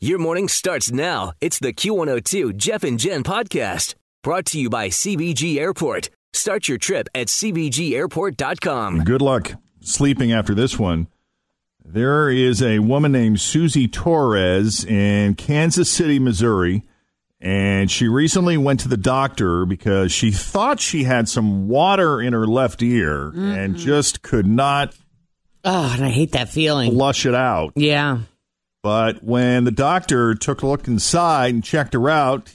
Your morning starts now. It's the Q102 Jeff and Jen podcast brought to you by CVG Airport. Start your trip at CVGAirport.com. Good luck sleeping after this one. There is a woman named Susie Torres in Kansas City, Missouri, and she recently went to the doctor because she thought she had some water in her left ear and just could not Oh, and I hate that feeling. flush it out. Yeah. But when the doctor took a look inside and checked her out,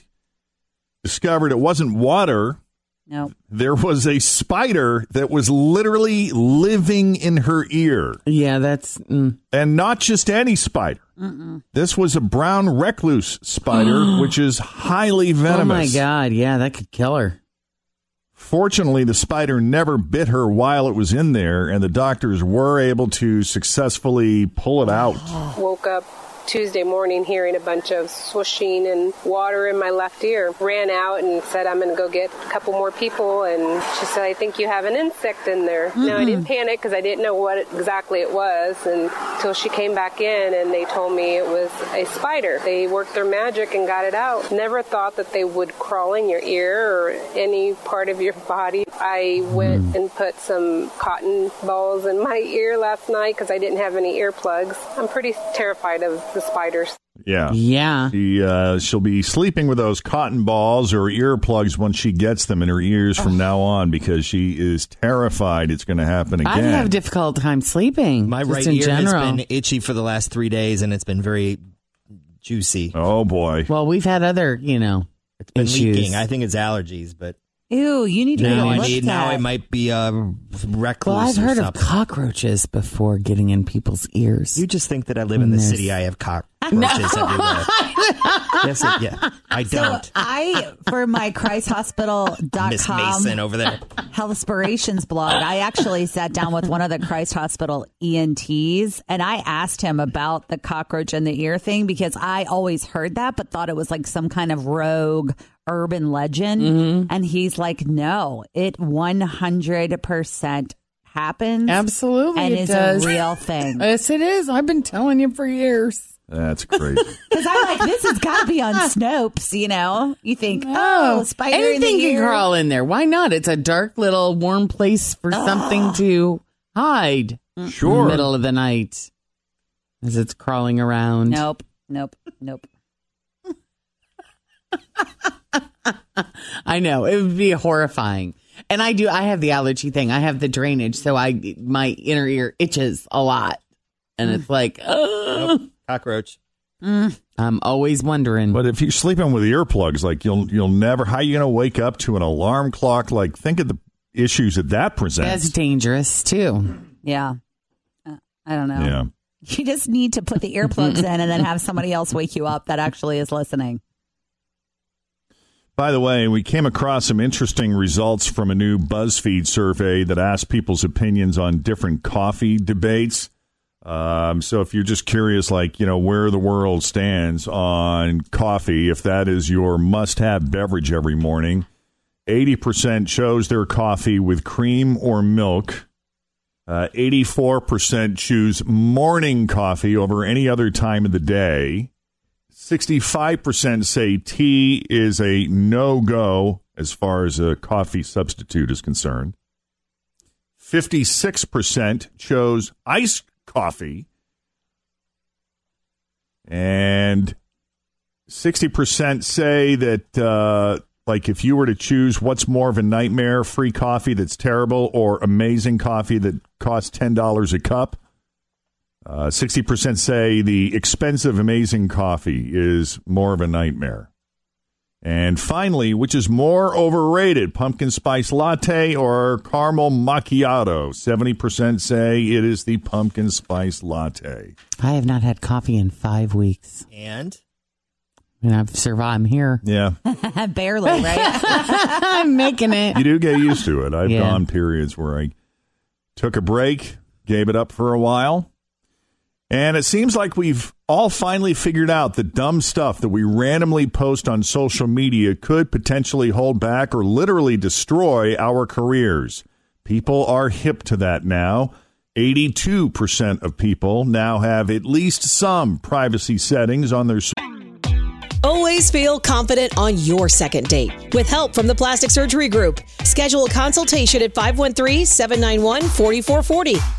discovered it wasn't water. No. There was a spider that was literally living in her ear. Yeah, that's. Mm. And not just any spider. This was a brown recluse spider, which is highly venomous. Oh, my God. Yeah, that could kill her. Fortunately, the spider never bit her while it was in there, and the doctors were able to successfully pull it out. woke up Tuesday morning hearing a bunch of swooshing and water in my left ear. Ran out and said, I'm going to go get a couple more people. And she said, I think you have an insect in there. No, I didn't panic because I didn't know what exactly it was until she came back in and they told me it was a spider. They worked their magic and got it out. Never thought that they would crawl in your ear or any part of your body. I went mm. and put some cotton balls in my ear last night because I didn't have any earplugs. I'm pretty terrified of the spiders. Yeah. Yeah. She, uh, she'll be sleeping with those cotton balls or earplugs when she gets them in her ears from now on because she is terrified it's going to happen again. I have a difficult time sleeping. My just right in ear general. has been itchy for the last three days, and it's been very juicy. oh, boy. Well, we've had other, you know, It's been issues. leaking. I think it's allergies, but Ew, you need to now I need now it might be uh, recluse. Well, I've heard of cockroaches before getting in people's ears. You just think that I live in the city. I have cockroaches everywhere. yes, it- yeah, I don't. I, for my ChristHospital.com Miss Mason over there. health Healthspirations blog, I actually sat down with one of the Christ Hospital ENTs and I asked him about the cockroach in the ear thing because I always heard that but thought it was like some kind of rogue urban legend. Mm-hmm. And he's like, no, it 100% happens. Absolutely, And it is does. a real thing. Yes, it is. I've been telling you for years. That's crazy. Because I'm like, this has got to be on Snopes, you know? You think, oh, spider in Anything the can ear. crawl in there. Why not? It's a dark little warm place for something to hide. Sure. Middle of the night as it's crawling around. Nope, nope, nope. I know it would be horrifying. And I do. I have the allergy thing. I have the drainage, so I my inner ear itches a lot, and mm. it's like ugh. Cockroach. I'm always wondering. But if you're sleeping with earplugs, like you'll you'll never. How you going to wake up to an alarm clock? Like think of the issues that that presents. That's dangerous too. Yeah. Uh, I don't know. yeah. You just need to put the earplugs in and then have somebody else wake you up that actually is listening. By the way, we came across some interesting results from a new BuzzFeed survey that asked people's opinions on different coffee debates. Um, so if you're just curious, like, you know, where the world stands on coffee, if that is your must have beverage every morning, 80% chose their coffee with cream or milk. Uh, 84% choose morning coffee over any other time of the day. 65% say tea is a no go as far as a coffee substitute is concerned. 56% chose iced coffee. And 60% say that, uh, like, if you were to choose what's more of a nightmare, free coffee that's terrible or amazing coffee that costs $10 a cup, uh, 60% say the expensive, amazing coffee is more of a nightmare. And finally, which is more overrated, pumpkin spice latte or caramel macchiato? 70% say it is the pumpkin spice latte. I have not had coffee in five weeks. And And I've survived. I'm here. Yeah. Barely, right? I'm making it. you do get used to it. I've Yeah. gone periods where I took a break, gave it up for a while. And it seems like we've all finally figured out the dumb stuff that we randomly post on social media could potentially hold back or literally destroy our careers. People are hip to that now. 82% of people now have at least some privacy settings on their Always feel confident on your second date. With help from the Plastic Surgery Group, schedule a consultation at 513-791-4440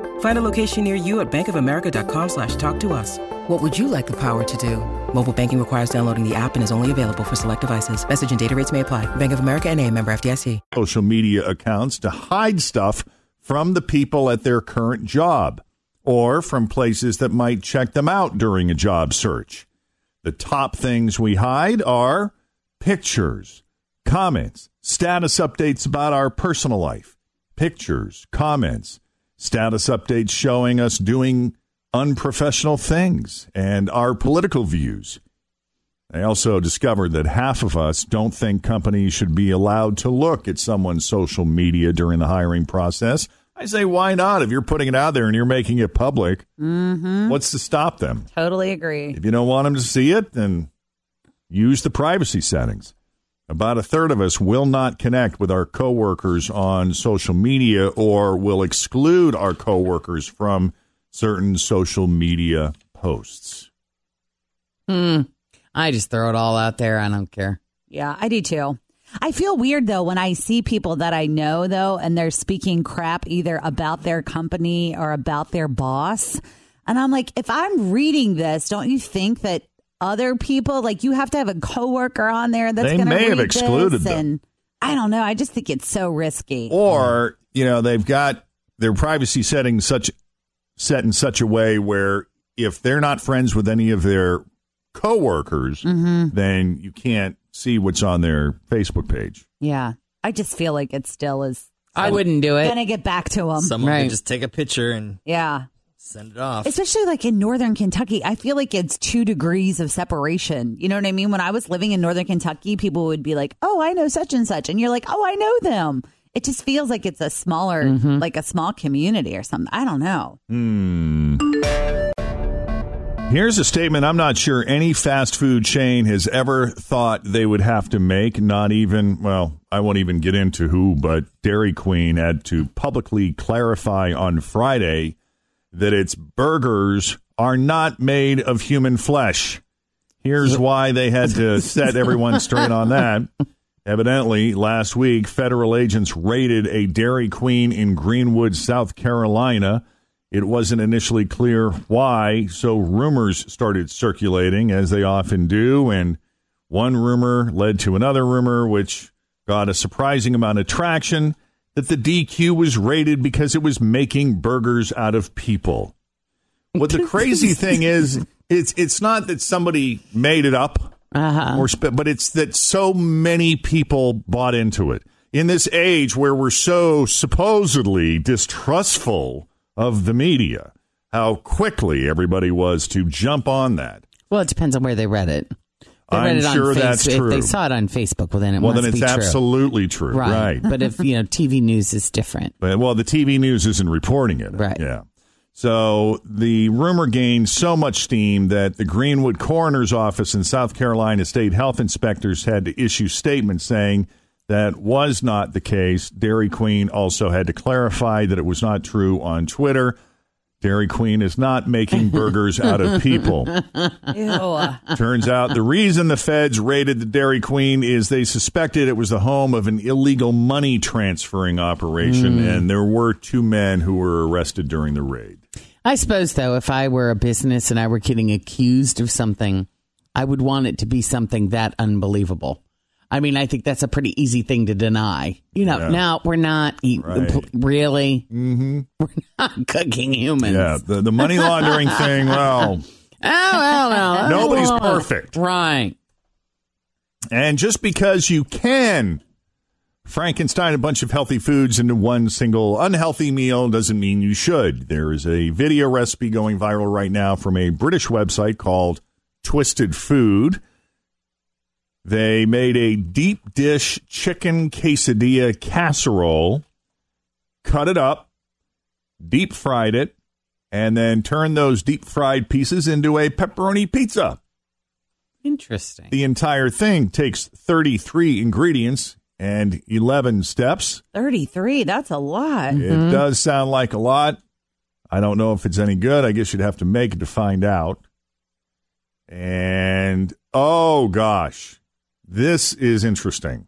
Find a location near you at bankofamerica.com slash talk to us. What would you like the power to do? Mobile banking requires downloading the app and is only available for select devices. Message and data rates may apply. Bank of America and a member FDIC. social media accounts to hide stuff from the people at their current job or from places that might check them out during a job search. The top things we hide are pictures, comments, status updates about our personal life, pictures, comments, status updates showing us doing unprofessional things, and our political views. I also discovered that half of us don't think companies should be allowed to look at someone's social media during the hiring process. I say, why not? If you're putting it out there and you're making it public, mm-hmm. what's to stop them? totally agree. If you don't want them to see it, then use the privacy settings. About a third of us will not connect with our coworkers on social media or will exclude our coworkers from certain social media posts. Hmm. I just throw it all out there. I don't care. Yeah, I do too. I feel weird though when I see people that I know though and they're speaking crap either about their company or about their boss. And I'm like, if I'm reading this, don't you think that other people like you have to have a coworker on there that's They going to may have read excluded this them. and I don't know. I just think it's so risky. or you know they've got their privacy settings such set in such a way where if they're not friends with any of their coworkers mm-hmm. then you can't see what's on their facebook page yeah. I just feel like it still is I wouldn't do it. going to get back to them. someone Right. can just take a picture and yeah. Send it off. Especially like in northern Kentucky, I feel like it's two degrees of separation. You know what I mean? When I was living in northern Kentucky, people would be like, "Oh, I know such and such," and you're like, "Oh, I know them." It just feels like it's a smaller, mm-hmm. like a small community or something. I don't know. Hmm. here's a statement i'm not sure any fast food chain has ever thought they would have to make not even well i won't even get into who but dairy queen had to publicly clarify on friday that its burgers are not made of human flesh Here's why they had to set everyone straight on that. Evidently, last week, federal agents raided a Dairy Queen in Greenwood, South Carolina. It wasn't initially clear why, so rumors started circulating, as they often do, and one rumor led to another rumor, which got a surprising amount of traction that the DQ was raided because it was making burgers out of people. What the crazy thing is, it's it's not that somebody made it up, Uh-huh. or sp- but it's that so many people bought into it in this age where we're so supposedly distrustful of the media. How quickly everybody was to jump on that. Well, it depends on where they read it. I'm it on sure that's If true. they saw it on Facebook, well, then it well, then it's be true. absolutely true, right. right? but if you know TV news is different, But, well, the TV news isn't reporting it. Right. Yeah. So the rumor gained so much steam that the Greenwood Coroner's Office and South Carolina State Health Inspectors had to issue statements saying that was not the case. Dairy Queen also had to clarify that it was not true on Twitter. Dairy Queen is not making burgers out of people. Ew. Turns out the reason the feds raided the Dairy Queen is they suspected it was the home of an illegal money transferring operation, hmm. and there were two men who were arrested during the raid. I suppose, though, if I were a business and I were getting accused of something, I would want it to be something that unbelievable. I mean, I think that's a pretty easy thing to deny. You know, Yeah. no, we're not eat, Right. really. Mm-hmm. We're not cooking humans. Yeah, the, the money laundering thing, well, Oh, well, well, Nobody's well, perfect. Right. And just because you can Frankenstein a bunch of healthy foods into one single unhealthy meal doesn't mean you should. There is a video recipe going viral right now from a British website called Twisted Food. They made a deep dish chicken quesadilla casserole, cut it up, deep fried it, and then turned those deep fried pieces into a pepperoni pizza. Interesting. The entire thing takes 33 ingredients and 11 steps. 33. That's a lot. It mm-hmm. does sound like a lot. I don't know if it's any good. I guess you'd have to make it to find out. And oh gosh, this is interesting.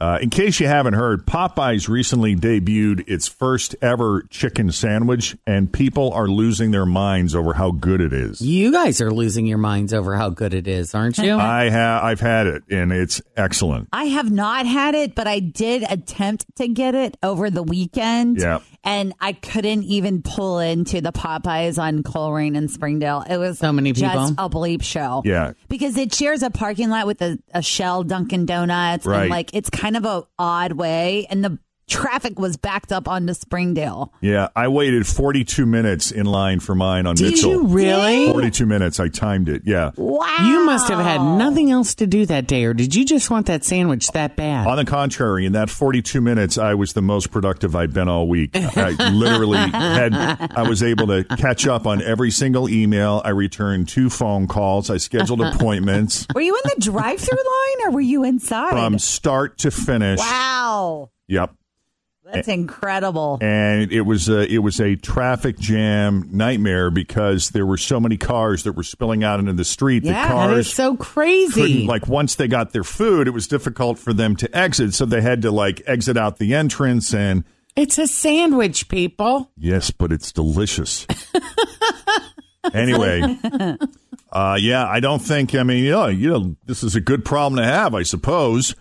Uh, in case you haven't heard, Popeyes recently debuted its first ever chicken sandwich, and people are losing their minds over how good it is. You guys are losing your minds over how good it is, aren't you? I have, I've had it, and it's excellent. I have not had it, but I did attempt to get it over the weekend. Yeah. And I couldn't even pull into the Popeyes on Colerain and Springdale. It was So many people. just people. a bleep show. Yeah. Because it shares a parking lot with a, a Shell Dunkin' Donuts. Right. And like it's kind of a odd way. And the traffic was backed up onto Springdale. Yeah, I waited 42 minutes in line for mine on Mitchell. Did Mitchell. you really? 42 minutes. I timed it. Yeah. Wow. You must have had nothing else to do that day, or did you just want that sandwich that bad? On the contrary, in that 42 minutes, I was the most productive I'd been all week. I literally had, I was able to catch up on every single email. I returned two phone calls. I scheduled appointments Were you in the drive through line or were you inside? from start to finish. wow. Yep. That's incredible. and it was a, it was a traffic jam nightmare because there were so many cars that were spilling out into the street. yeah, the cars is so crazy. like once they got their food, it was difficult for them to exit, so they had to like exit out the entrance. And it's a sandwich, people. yes, but it's delicious. anyway, uh, yeah, I don't think. I mean, you know, you know, this is a good problem to have, I suppose.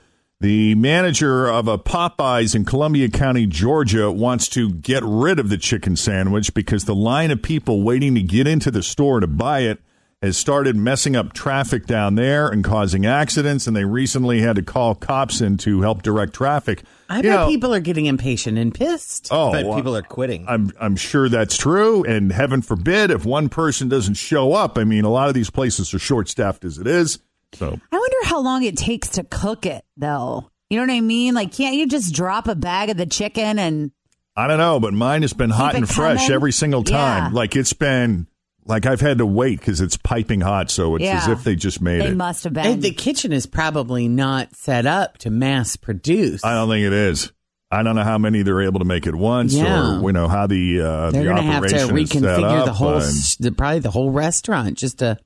The manager of a Popeyes in Columbia County, Georgia, wants to get rid of the chicken sandwich because the line of people waiting to get into the store to buy it has started messing up traffic down there and causing accidents. And they recently had to call cops in to help direct traffic. I You bet know- people are getting impatient and pissed. Oh, but well, people are quitting. I'm I'm sure that's true, and heaven forbid if one person doesn't show up. I mean, a lot of these places are short staffed as it is. So I wonder how long it takes to cook it, though. You know what I mean? Like, can't you just drop a bag of the chicken and I don't know, but mine has been hot and fresh coming? every single time. Yeah. Like it's been like I've had to wait because it's piping hot. So it's as if they just made they it. must have And been? the kitchen is probably not set up to mass produce. I don't think it is. I don't know how many they're able to make at once, Yeah. or you know how the uh, They're the going to have to operation is set reconfigure up, the whole, and- the, probably the whole restaurant just to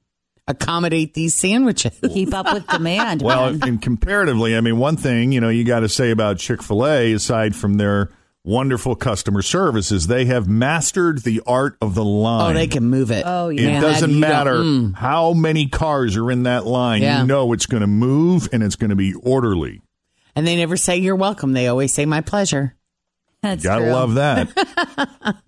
accommodate these sandwiches. Keep up with demand. Well, man. and comparatively, I mean, one thing you know you got to say about Chick Fil A, aside from their wonderful customer service, is they have mastered the art of the line. Oh, they can move it. Oh, yeah. It yeah. doesn't matter mm. how many cars are in that line. Yeah. You know it's going to move and it's going to be orderly. And they never say you're welcome. They always say my pleasure. That's Gotta true. love that.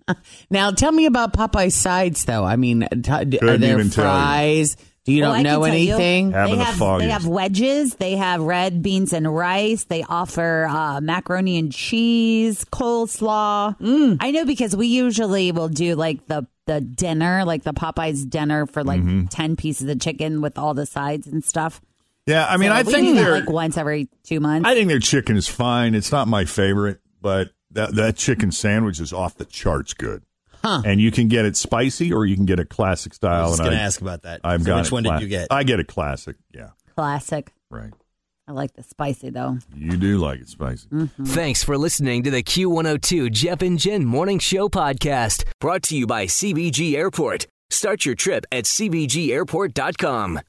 Now, tell me about Popeye's sides, though. I mean, t- are there even tell you. Fries? Do you Well, don't I know can tell you. anything? They have foggiest. they have wedges. They have red beans and rice. They offer uh, macaroni and cheese, coleslaw. Mm. I know because we usually will do like the the dinner, like the Popeyes dinner for like Mm-hmm. ten pieces of chicken with all the sides and stuff. Yeah, I mean, So I think they're. like once every two months. I think their chicken is fine. It's not my favorite, but that that chicken sandwich is off the charts good. Huh. And you can get it spicy or you can get it classic style. I was going to ask about that. I've so got which one cla- did you get? I get a classic. Yeah. Classic. Right. I like the spicy though. You do like it spicy. Mm-hmm. Thanks for listening to the Q102 Jeff and Jen Morning Show podcast, brought to you by CVG Airport. Start your trip at CVGAirport.com.